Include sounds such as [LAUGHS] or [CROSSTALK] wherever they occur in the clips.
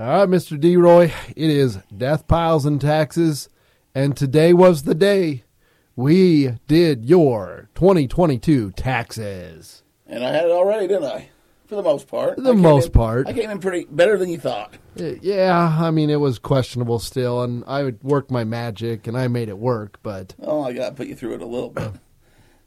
All right, Mr. D. Roy, it is Death Piles and Taxes, and today was the day we did your 2022 taxes. And I had it already, didn't I? For the most part. For the most in- part. I came in pretty better than you thought. Uh, Yeah, I mean, it was questionable still, and I would work my magic, and I made it work, but Oh, I got to put you through it a little bit.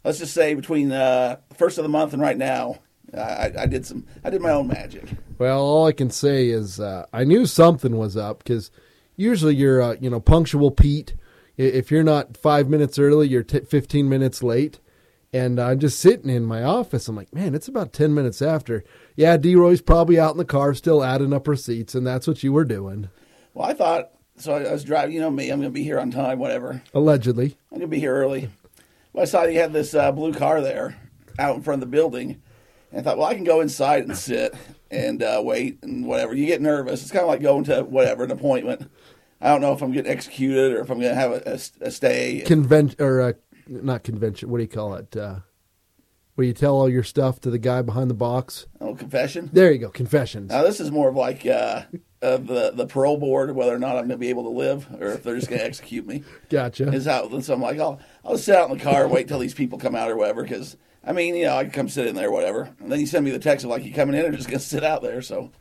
Let's just say between uh, first of the month and right now, I, I- did some. I did my own magic. Well, all I can say is uh, I knew something was up because usually you're, uh, you know, punctual Pete. If you're not five minutes early, you're t- 15 minutes late. And I'm just sitting in my office. I'm like, man, it's about 10 minutes after. Yeah, D Roy's probably out in the car still adding up receipts, and that's what you were doing, Well, I thought so. I was driving. You know me. I'm going to be here on time. Whatever. allegedly. I'm going to be here early. Well, I saw you had this uh, blue car there out in front of the building, and I thought, well, I can go inside and sit and uh, wait and whatever. You get nervous. It's kind of like going to whatever an appointment. I don't know if I'm getting executed or if I'm going to have a, a, a stay. Convention, or uh, not convention, what do you call it? Uh, where you tell all your stuff to the guy behind the box. Oh, confession. There you go, confessions. Now this is more of like uh, uh, the the parole board, whether or not I'm going to be able to live, or if they're just going to execute me. Gotcha. Is how so I'm like, I'll I'll sit out in the car, and wait till these people come out or whatever. Because I mean, you know, I can come sit in there, whatever. And then you send me the text of like, you coming in or just going to sit out there? So,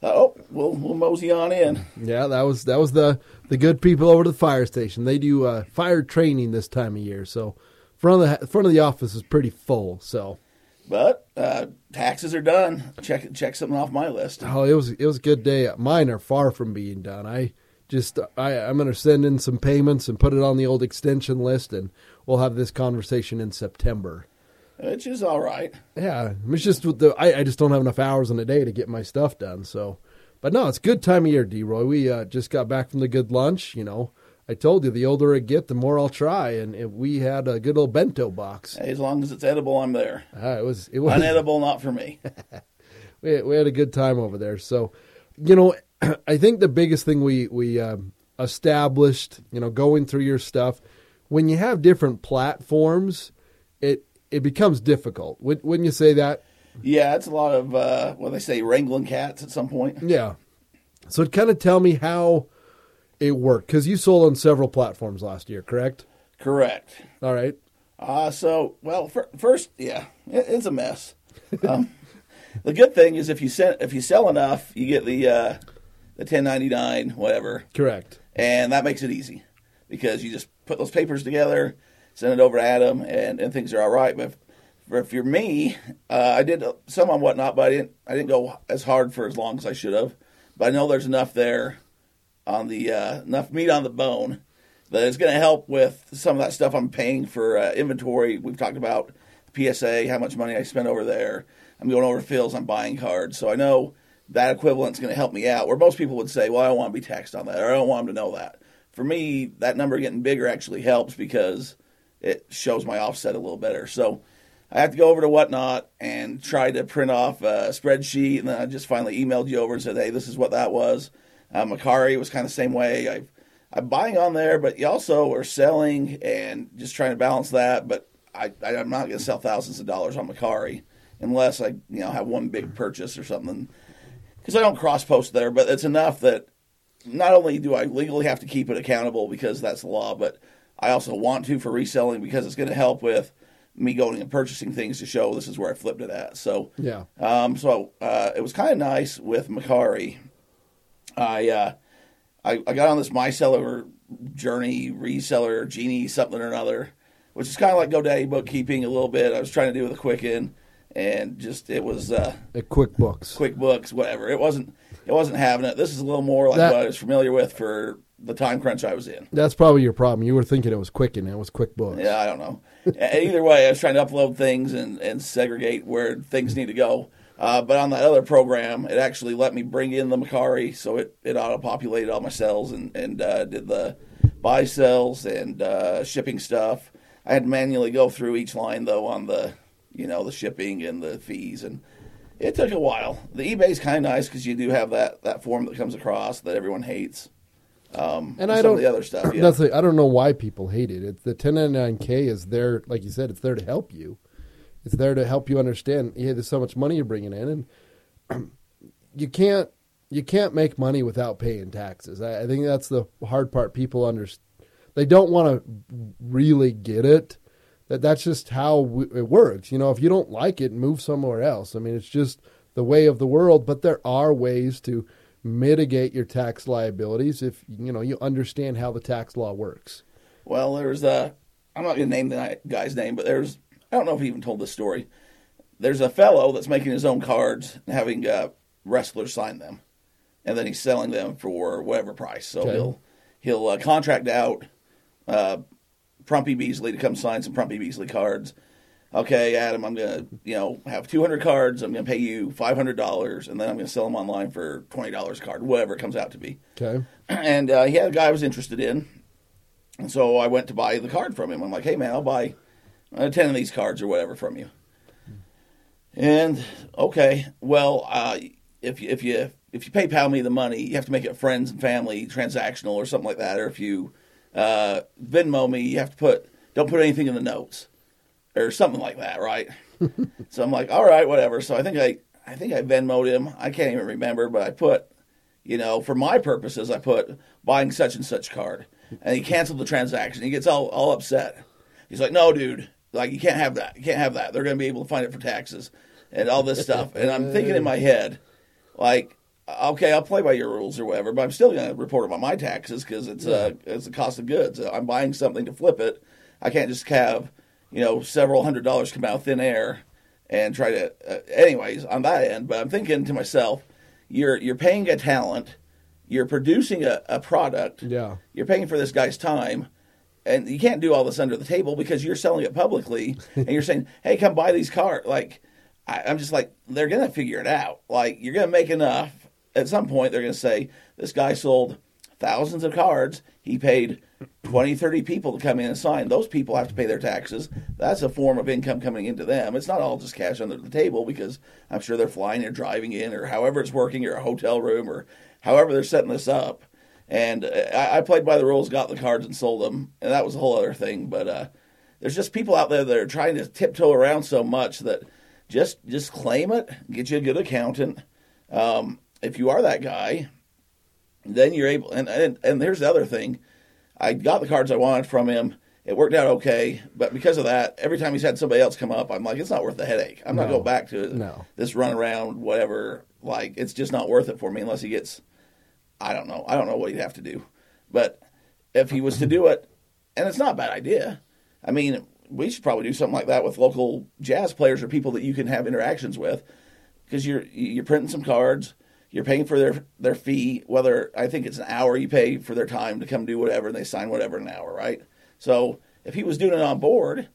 thought, oh, we'll we'll mosey on in. Yeah, that was that was the the good people over to the fire station. They do uh, fire training this time of year, so front of the front of the office is pretty full. So But uh, taxes are done. Check check something off my list. oh, it was it was a good day. Mine are far from being done. I just I I'm going to send in some payments and put it on the old extension list, and we'll have this conversation in September. Which is all right. Yeah, it's just with the I, I just don't have enough hours in a day to get my stuff done. So, but no, it's good time of year, D. Roy. We uh, just got back from the good lunch. You know, I told you the older I get, the more I'll try, and if we had a good old bento box. As long as it's edible, I'm there. Uh, it was it was Unedible, not for me. [LAUGHS] we, we had a good time over there. So, you know, [CLEARS THROAT] I think the biggest thing we we um, established, you know, going through your stuff, when you have different platforms, it it becomes difficult. Would, wouldn't you say that? Yeah, it's a lot of uh, what they say, wrangling cats at some point. Yeah. So kind of tell me how it worked because you sold on several platforms last year, correct? Correct. All right. Uh, so, well, fir- first, yeah, it, it's a mess. Um, [LAUGHS] the good thing is if you sell, if you sell enough, you get the uh, the 1099, whatever, Correct. and that makes it easy because you just put those papers together, send it over to Adam, and, and things are all right. But if, if you're me, uh, I did some on whatnot, but I didn't I didn't go as hard for as long as I should have. But I know there's enough there on the uh, enough meat on the bone that it's going to help with some of that stuff I'm paying for uh, inventory. We've talked about PSA, how much money I spent over there. I'm going over Phil's. I'm buying cards, so I know that equivalent's going to help me out. Where most people would say, "Well, I don't want to be taxed on that," or "I don't want them to know that." For me, that number getting bigger actually helps because it shows my offset a little better. So I have to go over to Whatnot and try to print off a spreadsheet, and then I just finally emailed you over and said, "Hey, this is what that was." Uh, Mercari was kind of the same way. I, I'm buying on there, but you also are selling and just trying to balance that. But I, I, I'm not going to sell thousands of dollars on Mercari unless I, you know, have one big purchase or something. Because I don't cross post there, but it's enough that not only do I legally have to keep it accountable because that's the law, but I also want to for reselling because it's going to help with me going and purchasing things to show this is where I flipped it at. So Yeah. um, so uh, it was kind of nice with Mercari. I, uh, I I got on this my seller journey, reseller, genie, something or another, which is kind of like GoDaddy bookkeeping a little bit. I was trying to do with a Quicken, and just it was uh, QuickBooks. QuickBooks, whatever. It wasn't it wasn't having it. This is a little more like That- what I was familiar with for the time crunch I was in. That's probably your problem. You were thinking it was Quicken. It was QuickBooks. Yeah, I don't know. Either way, I was trying to upload things and, and segregate where things need to go. Uh, but on that other program, it actually let me bring in the Mercari, so it, it auto populated all my cells and, and uh, did the buy cells and uh, shipping stuff. I had to manually go through each line though on the you know the shipping and the fees, and it took a while. The eBay's kind of nice because you do have that that form that comes across that everyone hates. Um, And some I don't. the other stuff. Yeah. That's the, I don't know why people hate it. It's the 1099K is there, like you said, it's there to help you. It's there to help you understand. Hey, there's so much money you're bringing in, and [CLEARS THROAT] you can't you can't make money without paying taxes. I, I think that's the hard part. People understand they don't want to really get it. That that's just how w- it works. You know, if you don't like it, move somewhere else. I mean, it's just the way of the world. But there are ways to mitigate your tax liabilities if you know you understand how the tax law works. Well, there's a. I'm not going to name the guy's name, but there's. I don't know if he even told this story. There's a fellow that's making his own cards and having uh, wrestlers sign them, and then he's selling them for whatever price. So Okay. he'll he'll uh, contract out uh, Prumpy Beasley to come sign some Prumpy Beasley cards. Okay, Adam, I'm gonna you know have 200 cards. I'm gonna pay you 500 dollars, and then I'm gonna sell them online for 20 dollars a card, whatever it comes out to be. Okay. [CLEARS THROAT] And uh, he had a guy I was interested in, and so I went to buy the card from him. I'm like, hey man, I'll buy uh, 10 of these cards or whatever from you. And okay, well, uh, if you, if you if you PayPal me the money, you have to make it friends and family transactional or something like that. Or if you uh, Venmo me, you have to put don't put anything in the notes or something like that, right? [LAUGHS] so I'm like, all right, whatever. So I think I I think I Venmoed him. I can't even remember, but I put, you know, for my purposes, I put buying such and such card, and he canceled the transaction. He gets all all upset. He's like, no, dude, like you can't have that. You can't have that. They're going to be able to find it for taxes and all this stuff. And I'm thinking in my head, like, okay, I'll play by your rules or whatever, but I'm still going to report it on my taxes because it's uh, it's a cost of goods. I'm buying something to flip it. I can't just have you know several hundred dollars come out of thin air and try to. Uh, anyways, on that end, but I'm thinking to myself, you're you're paying a talent, you're producing a, a product, Yeah. you're paying for this guy's time. And you can't do all this under the table because you're selling it publicly, [LAUGHS] and you're saying, "Hey, come buy these cars." Like, I, I'm just like, they're gonna figure it out. Like, you're gonna make enough. At some point, they're gonna say, "This guy sold thousands of cards. He paid 20, 30 people to come in and sign. Those people have to pay their taxes. That's a form of income coming into them. It's not all just cash under the table because I'm sure they're flying or driving in or however it's working or a hotel room or however they're setting this up. And uh, I, I played by the rules, got the cards, and sold them, and that was a whole other thing. But uh, there's just people out there that are trying to tiptoe around so much that just just claim it, get you a good accountant. Um, if you are that guy, then you're able. And, and and here's the other thing: I got the cards I wanted from him. It worked out okay, but because of that, every time he's had somebody else come up, I'm like, it's not worth the headache. I'm not No. going back to No. this run around, whatever. Like, it's just not worth it for me unless he gets. I don't know. I don't know what he'd have to do, but if he was to do it, and it's not a bad idea. I mean, we should probably do something like that with local jazz players or people that you can have interactions with, because you're you're printing some cards, you're paying for their their fee. Whether I think it's an hour you pay for their time to come do whatever, and they sign whatever an hour, right? So if he was doing it on board,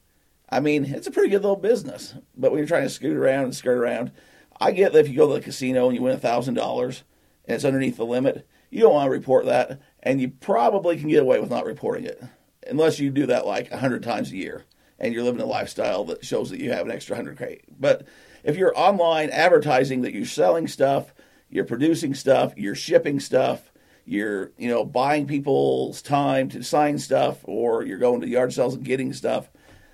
I mean, it's a pretty good little business. But when you're trying to scoot around and skirt around, I get that if you go to the casino and you win a thousand dollars and it's underneath the limit, you don't want to report that, and you probably can get away with not reporting it, unless you do that like a hundred times a year and you're living a lifestyle that shows that you have an extra hundred k. But if you're online advertising that you're selling stuff, you're producing stuff, you're shipping stuff, you're you know buying people's time to sign stuff, or you're going to yard sales and getting stuff,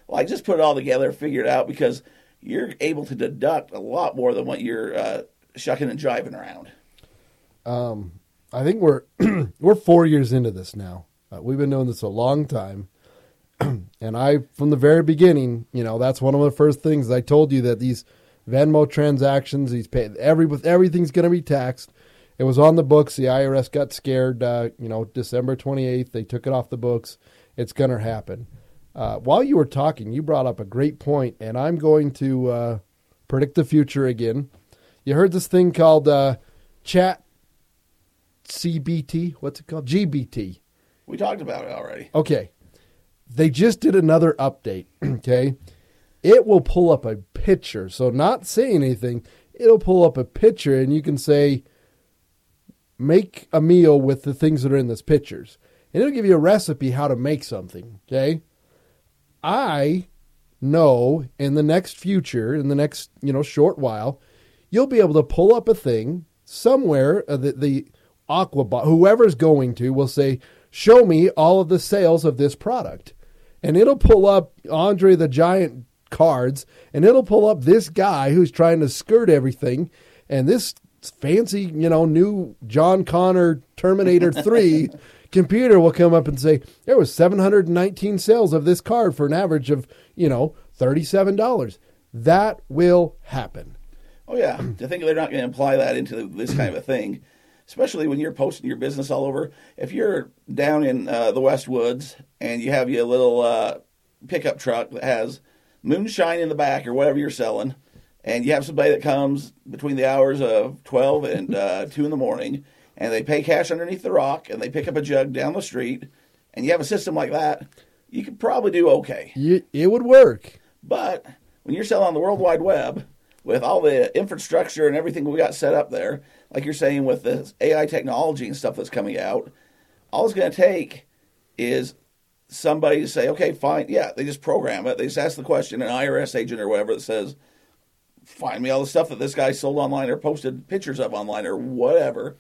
like just put it all together, figure it out because you're able to deduct a lot more than what you're uh, shucking and jiving around. Um, I think we're [CLEARS THROAT] we're four years into this now. Uh, we've been doing this a long time, [CLEARS THROAT] and I, from the very beginning, you know, that's one of the first things I told you that these Venmo transactions, these pay every with everything's going to be taxed. It was on the books. The IRS got scared. Uh, you know, December twenty eighth, they took it off the books. It's going to happen. Uh, while you were talking, you brought up a great point, and I'm going to uh, predict the future again. You heard this thing called uh, Chat CBT. What's it called? GBT. We talked about it already. Okay. They just did another update. [CLEARS THROAT] Okay. It will pull up a picture. So, not saying anything, it'll pull up a picture and you can say, make a meal with the things that are in this pictures. And it'll give you a recipe how to make something. Okay. I know in the next future, in the next, you know, short while, you'll be able to pull up a thing somewhere uh, the, the Aquabot, whoever's going to, will say, Show me all of the sales of this product. And it'll pull up Andre the Giant cards, and it'll pull up this guy who's trying to skirt everything, and this fancy, you know, new John Connor Terminator [LAUGHS] 3 computer will come up and say, there was 719 sales of this card for an average of, you know, $37. That will happen. Oh yeah, to think they're not going to apply that into this kind of a thing, especially when you're posting your business all over. If you're down in uh, the West Woods and you have your little uh, pickup truck that has moonshine in the back or whatever you're selling, and you have somebody that comes between the hours of 12 and uh, [LAUGHS] 2 in the morning, and they pay cash underneath the rock, and they pick up a jug down the street, and you have a system like that, you could probably do okay. You, it would work. But when you're selling on the World Wide Web, with all the infrastructure and everything we got set up there, like you're saying with the AI technology and stuff that's coming out, all it's going to take is somebody to say, okay, fine, yeah, they just program it. They just ask the question, an IRS agent or whatever that says, find me all the stuff that this guy sold online or posted pictures of online or whatever.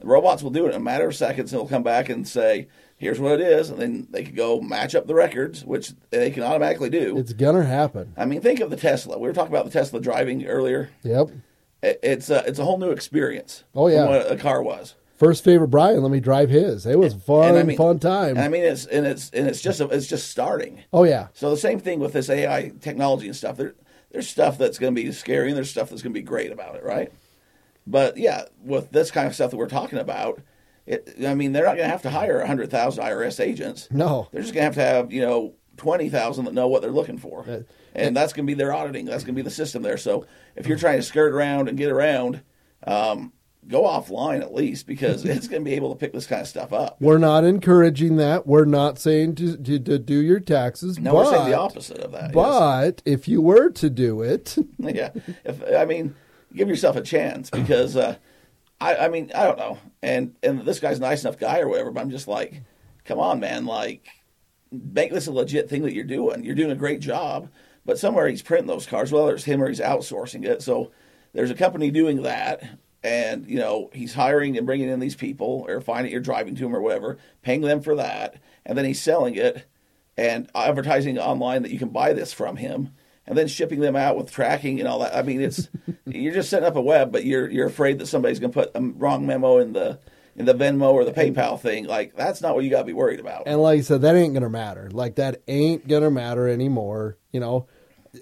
The robots will do it in a matter of seconds and they'll come back and say, here's what it is. And then they can go match up the records, which they can automatically do. It's going to happen. I mean, think of the Tesla. We were talking about the Tesla driving earlier. Yep. It's a, it's a whole new experience. Oh, yeah. what a car was. First favorite Brian, let me drive his. It was fun, And I mean- fun time. And I mean, it's and it's and it's just it's just starting. oh yeah, So the same thing with this AI technology and stuff. There, there's stuff that's going to be scary, and there's stuff that's going to be great about it, right? But yeah, with this kind of stuff that we're talking about, it, I mean, they're not going to have to hire hundred thousand IRS agents. no, They're just going to have to have you know twenty thousand that know what they're looking for, Uh, and that's going to be their auditing. That's going to be the system there. So if you're trying to skirt around and get around, um, go offline at least because it's going to be able to pick this kind of stuff up. we're not encouraging that. We're not saying to to, to do your taxes. No, but, we're saying the opposite of that. yes. But if you were to do it, [LAUGHS] yeah. If I mean, give yourself a chance because uh, I, I mean, I don't know, and and this guy's a nice enough guy or whatever, but I'm just like, come on, man, like, make this a legit thing that you're doing. You're doing a great job, but somewhere he's printing those cars, whether it's him or he's outsourcing it. So there's a company doing that. And you know he's hiring and bringing in these people, or finding you're driving to him or whatever, paying them for that, and then he's selling it and advertising online that you can buy this from him and then shipping them out with tracking and all that. I mean, it's [LAUGHS] you're just setting up a web, but you're you're afraid that somebody's going to put a wrong memo in the in the Venmo or the PayPal thing. Like that's not what you got to be worried about. and like I said, that ain't gonna matter. Like that ain't gonna matter anymore. You know,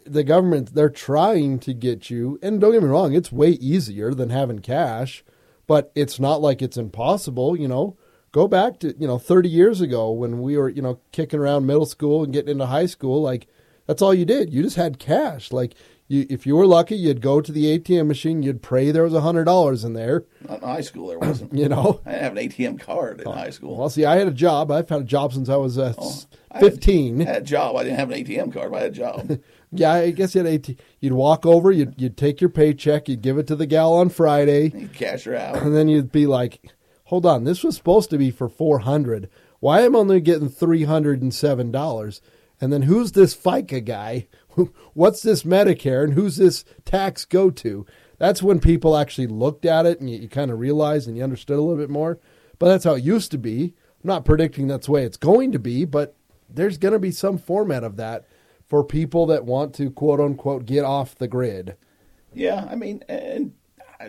the government they're trying to get you, and don't get me wrong, it's way easier than having cash, but it's not like it's impossible. You know, go back to you know 30 years ago when we were you know kicking around middle school and getting into high school. Like that's all you did. You just had cash. Like you, if you were lucky, you'd go to the ATM machine, you'd pray there was a hundred dollars in there. Not in high school, there wasn't. [CLEARS THROAT] You know. I didn't have an ATM card in high school. Well, see, I had a job. I've had a job since I was uh, Oh, I had- 15. I had a job. I didn't have an ATM card, but I had a job. [LAUGHS] Yeah, I guess you had 18. You'd walk over, you'd, you'd take your paycheck, you'd give it to the gal on Friday, You cash her out. and then you'd be like, hold on, this was supposed to be for 400 Why am I only getting $307? And then who's this FICA guy? [LAUGHS] What's this Medicare? And who's this tax go to? That's when people actually looked at it and you, you kind of realized and you understood a little bit more. But that's how it used to be. I'm not predicting that's the way it's going to be, but there's going to be some format of that for people that want to quote unquote get off the grid. Yeah, I mean, and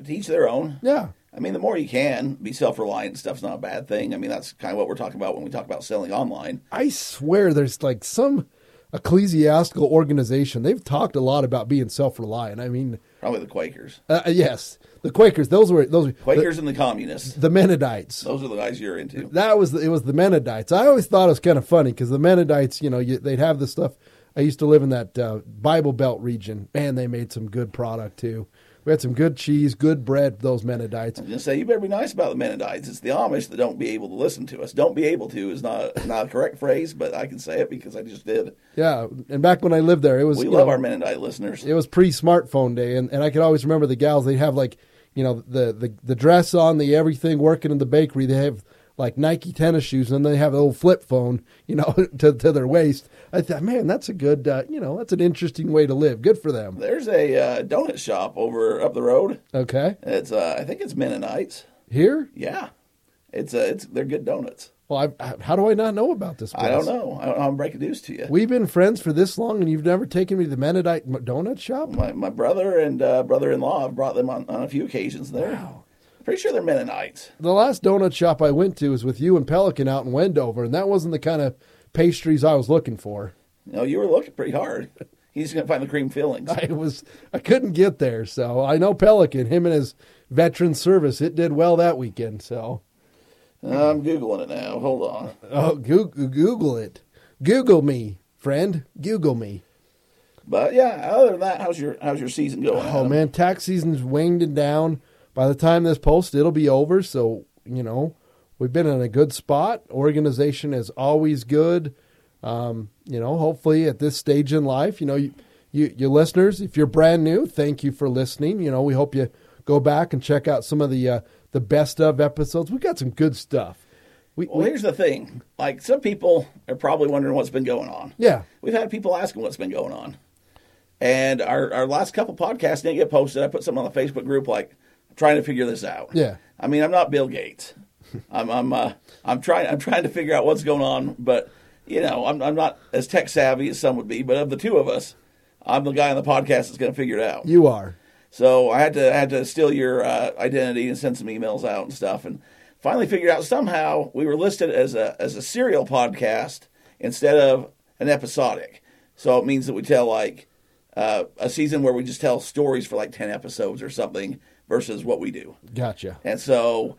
each their own. Yeah. I mean, the more you can be self reliant and stuff's not a bad thing. I mean, that's kind of what we're talking about when we talk about selling online. I swear there's like some ecclesiastical organization. They've talked a lot about being self reliant. I mean, Probably the Quakers. uh, yes, the Quakers, those were, those were Quakers and the communists. the, the Mennonites. Those are the guys you're into. That was, the, it was the Mennonites. I always thought it was kind of funny because the Mennonites, you know, you, they'd have this stuff. I used to live in that uh, Bible Belt region. Man, they made some good product too. We had some good cheese, good bread, those Mennonites. I was going to say, you better be nice about the Mennonites. It's the Amish that don't be able to listen to us. Don't be able to is not not a correct phrase, but I can say it because I just did. Yeah, and back when I lived there, it was We love know, our Mennonite listeners. it was pre-smartphone day, and, and I could always remember the gals. They'd have like, you know, the, the the dress on, the everything working in the bakery. They have like Nike tennis shoes, and then they have a little flip phone, you know, [LAUGHS] to to their waist. I thought, man, that's a good, uh, you know, that's an interesting way to live. Good for them. There's a uh, donut shop over up the road. Okay, It's uh, I think it's Mennonites. here. Yeah, it's uh, it's they're good donuts. Well, I, how do I not know about this? Place? I don't know. I. I'm breaking news to you. We've been friends for this long, and you've never taken me to the Mennonite donut shop. My, my brother and uh, brother-in-law have brought them on, on a few occasions there. Wow. Pretty sure they're Mennonites. The last donut shop I went to was with you and Pelican out in Wendover, and that wasn't the kind of pastries I was looking for. Know, you were looking pretty hard. He's going to find the cream fillings. [LAUGHS] I was I couldn't get there, so I know Pelican, him and his veteran service, it did well that weekend. So I'm googling it now. Hold on. oh, Google, Google it, Google me, friend, Google me. But yeah, other than that, how's your how's your season going? Oh Adam? man, tax season's winding down. By the time this post, it'll be over. So you know, we've been in a good spot. Organization is always good. Um, you know, hopefully at this stage in life, you know, you, you, your listeners, if you're brand new, thank you for listening. You know, we hope you go back and check out some of the uh, the best of episodes. We got some good stuff. We, Well, we- here's the thing. Like some people are probably wondering what's been going on. yeah, We've had people asking what's been going on. And our, our last couple podcasts didn't get posted. I put something on the Facebook group like trying to figure this out. Yeah. I mean, I'm not Bill Gates. [LAUGHS] I'm I'm uh, I'm trying I'm trying to figure out what's going on, but you know, I'm I'm not as tech savvy as some would be, but of the two of us, I'm the guy on the podcast that's going to figure it out. you are. So I had to I had to steal your uh, identity and send some emails out and stuff, and finally figured out somehow we were listed as a as a serial podcast instead of an episodic. So it means that we tell like uh, a season where we just tell stories for like ten episodes or something versus what we do. Gotcha. And so,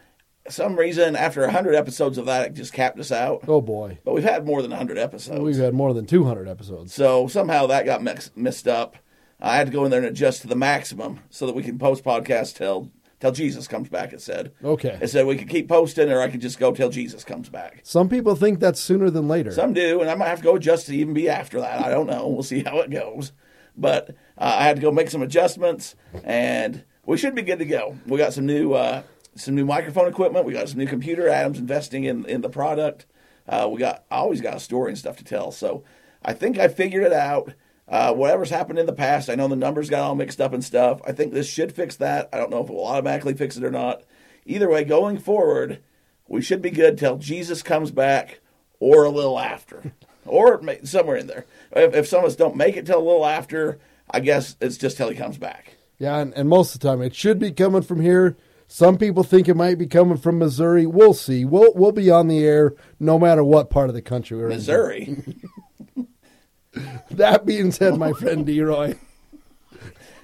some reason after hundred episodes of that, it just capped us out. Oh boy, But we've had more than hundred episodes. we've had more than 200 episodes. So somehow that got mix, messed up. I had to go in there and adjust to the maximum so that we can post podcasts till till Jesus comes back. It said. Okay. It said we could keep posting, or I could just go till Jesus comes back. Some people think that's sooner than later. Some do, and I might have to go adjust to even be after that. I don't know. We'll see how it goes. But uh, I had to go make some adjustments, and we should be good to go. We got some new uh, some new microphone equipment. We got some new computer. Adam's investing in in the product. Uh, we got I always got a story and stuff to tell. So I think I figured it out. Uh, whatever's happened in the past, I know the numbers got all mixed up and stuff. I think this should fix that. I don't know if it will automatically fix it or not. Either way, going forward, we should be good till Jesus comes back or a little after, [LAUGHS] or somewhere in there. If, if some of us don't make it till a little after, I guess it's just till he comes back. Yeah, and, and most of the time it should be coming from here. Some people think it might be coming from Missouri. We'll see. We'll we'll be on the air no matter what part of the country we're Missouri. in. Missouri. [LAUGHS] that being said, my friend Deroy,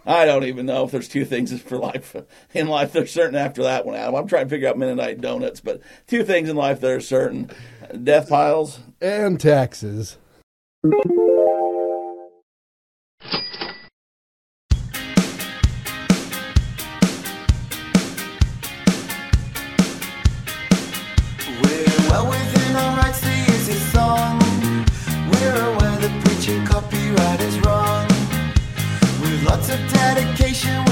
I don't even know if there's two things for life in life. There's certain after that one, Adam. I'm trying to figure out Mennonite donuts, but two things in life that are certain: death piles. and taxes. Lots of dedication,